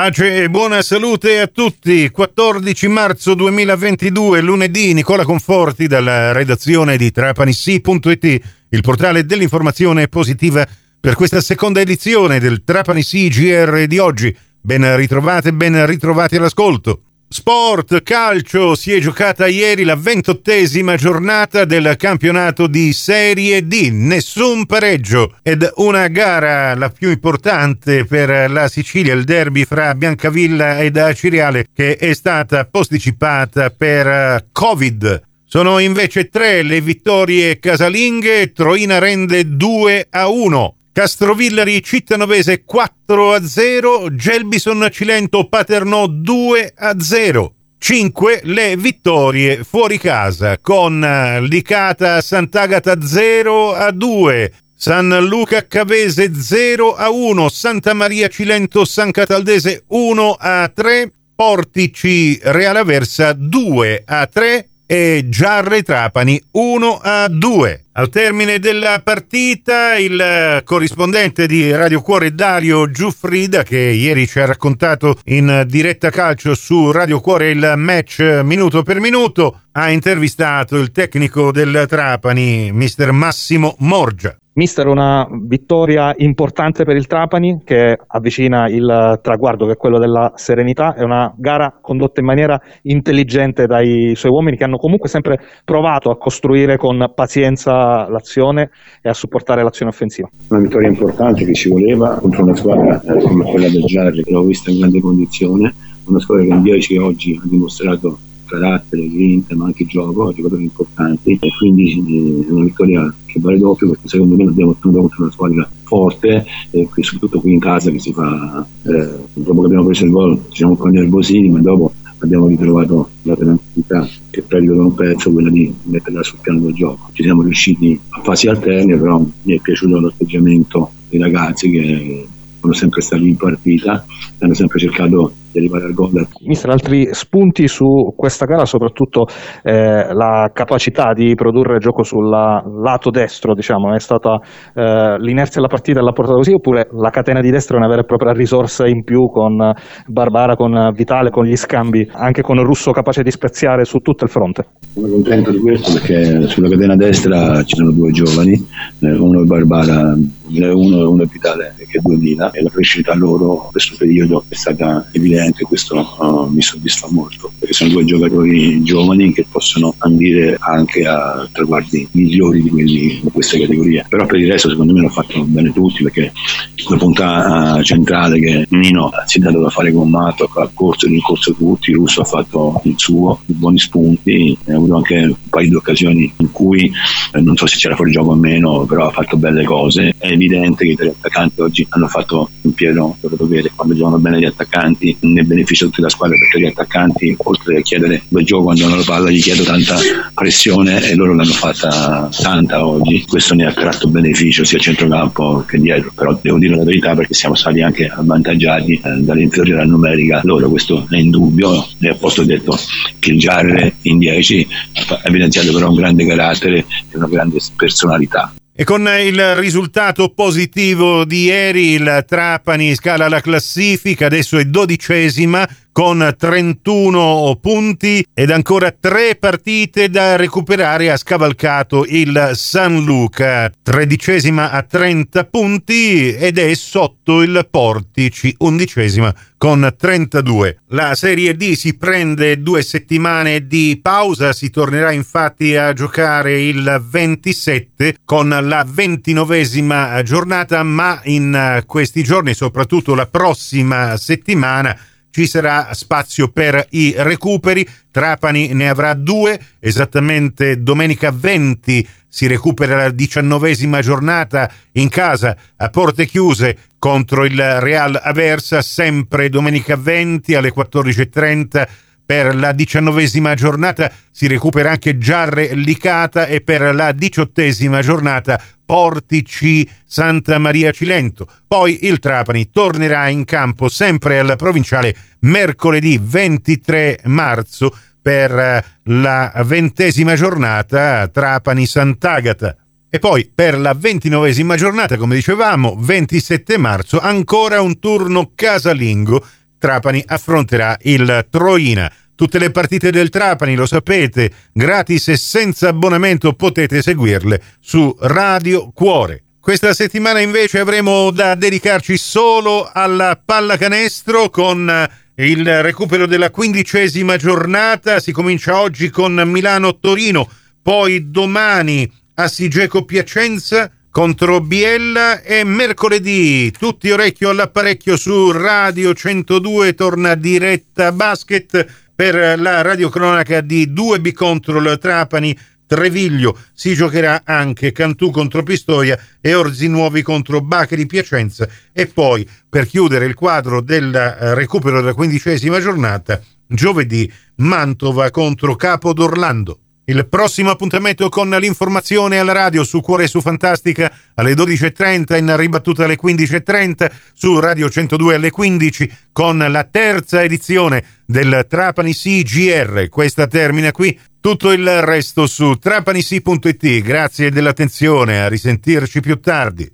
Pace e buona salute a tutti. 14 marzo 2022, lunedì, Nicola Conforti dalla redazione di trapanissi.it, il portale dell'informazione positiva per questa seconda edizione del Trapanissi GR di oggi. Ben ritrovate, ben ritrovati all'ascolto. Sport, calcio, si è giocata ieri la ventottesima giornata del campionato di Serie D, nessun pareggio ed una gara la più importante per la Sicilia, il derby fra Biancavilla ed Aciriale che è stata posticipata per Covid. Sono invece tre le vittorie casalinghe, Troina rende 2 a 1. Castrovillari Cittanovese 4 a 0, Gelbison Cilento Paternò 2 a 0. 5 le vittorie fuori casa con Licata Sant'Agata 0 a 2, San Luca Cavese 0 a 1, Santa Maria Cilento San Cataldese 1 a 3, Portici Real Aversa 2 a 3 e Giarre Trapani 1 a 2. Al termine della partita il corrispondente di Radio Cuore Dario Giuffrida che ieri ci ha raccontato in diretta calcio su Radio Cuore il match minuto per minuto ha intervistato il tecnico del Trapani, mister Massimo Morgia. Mister, una vittoria importante per il Trapani che avvicina il traguardo che è quello della serenità. È una gara condotta in maniera intelligente dai suoi uomini che hanno comunque sempre provato a costruire con pazienza l'azione e a supportare l'azione offensiva. Una vittoria importante che ci voleva contro una squadra eh, come quella del Giarre che l'ho vista in grande condizione, una squadra che in 10 oggi ha dimostrato carattere, grinta, ma anche gioco, giocatori importanti e quindi eh, è una vittoria che vale doppio perché secondo me abbiamo ottenuto contro una squadra forte e soprattutto qui in casa che si fa, eh, dopo che abbiamo preso il gol ci siamo un po' nervosini ma dopo abbiamo ritrovato la tranquillità che predico da un pezzo, quella di metterla sul piano del gioco. Ci siamo riusciti a fasi alterne, però mi è piaciuto l'atteggiamento dei ragazzi che sono sempre stati in partita, hanno sempre cercato arrivare al gol. Mister, altri spunti su questa gara, soprattutto eh, la capacità di produrre gioco sul lato destro, diciamo, è stata eh, l'inerzia della partita l'ha portata così, oppure la catena di destra è una vera e propria risorsa in più con Barbara, con Vitale, con gli scambi, anche con Russo capace di speziare su tutto il fronte? Sono contento di questo perché sulla catena destra ci sono due giovani, eh, uno è Barbara 2001 e uno è Vitale che è 2000 e la crescita loro in questo periodo è stata evidente, questo uh, mi soddisfa molto perché sono due giocatori giovani che possono ambire anche a traguardi migliori di quelli di queste categorie. Però per il resto secondo me l'hanno fatto bene tutti perché la punta uh, centrale che Nino si è dato da fare con Mato ha corso e rincorso tutti, Russo ha fatto il suo, buoni spunti ha avuto anche paio di occasioni in cui eh, non so se c'era fuori gioco o meno però ha fatto belle cose. È evidente che i tre attaccanti oggi hanno fatto un pieno loro dovere. Quando giocano bene gli attaccanti ne beneficia tutta la squadra perché gli attaccanti oltre a chiedere bel gioco quando hanno la palla gli chiedo tanta pressione e loro l'hanno fatta tanta oggi. Questo ne ha tratto beneficio sia a centrocampo che dietro però devo dire la verità perché siamo stati anche avvantaggiati eh, dall'inferiorità numerica loro questo è indubbio e apposto detto che il Giarre in 10 ha evidenziato però un grande carattere e una grande personalità. E con il risultato positivo di ieri il Trapani scala la classifica, adesso è dodicesima con 31 punti ed ancora tre partite da recuperare ha scavalcato il San Luca, tredicesima a 30 punti ed è sotto il Portici, undicesima con 32. La Serie D si prende due settimane di pausa, si tornerà infatti a giocare il 27 con la ventinovesima giornata, ma in questi giorni, soprattutto la prossima settimana, ci sarà spazio per i recuperi. Trapani ne avrà due, esattamente domenica 20 si recupera la diciannovesima giornata in casa a porte chiuse contro il Real Aversa, sempre domenica 20 alle 14.30 per la diciannovesima giornata si recupera anche Giarre Licata e per la diciottesima giornata Portici Santa Maria Cilento. Poi il Trapani tornerà in campo sempre al provinciale mercoledì 23 marzo per la ventesima giornata Trapani Sant'Agata. E poi per la ventinovesima giornata, come dicevamo, 27 marzo, ancora un turno casalingo Trapani affronterà il Troina. Tutte le partite del Trapani, lo sapete, gratis e senza abbonamento potete seguirle su Radio Cuore. Questa settimana invece avremo da dedicarci solo alla pallacanestro con il recupero della quindicesima giornata. Si comincia oggi con Milano-Torino, poi domani a Sigeco Piacenza contro Biella e mercoledì tutti orecchio all'apparecchio su Radio 102 torna diretta basket per la radiocronaca di 2B contro il Trapani Treviglio si giocherà anche Cantù contro Pistoia e Orzi Nuovi contro Bacchi Piacenza e poi per chiudere il quadro del eh, recupero della quindicesima giornata giovedì Mantova contro Capo d'Orlando. Il prossimo appuntamento con l'informazione alla radio su Cuore su Fantastica alle 12.30, in ribattuta alle 15.30, su Radio 102 alle 15 con la terza edizione del Trapani CGR. Questa termina qui, tutto il resto su trapanisi.it. Grazie dell'attenzione, a risentirci più tardi.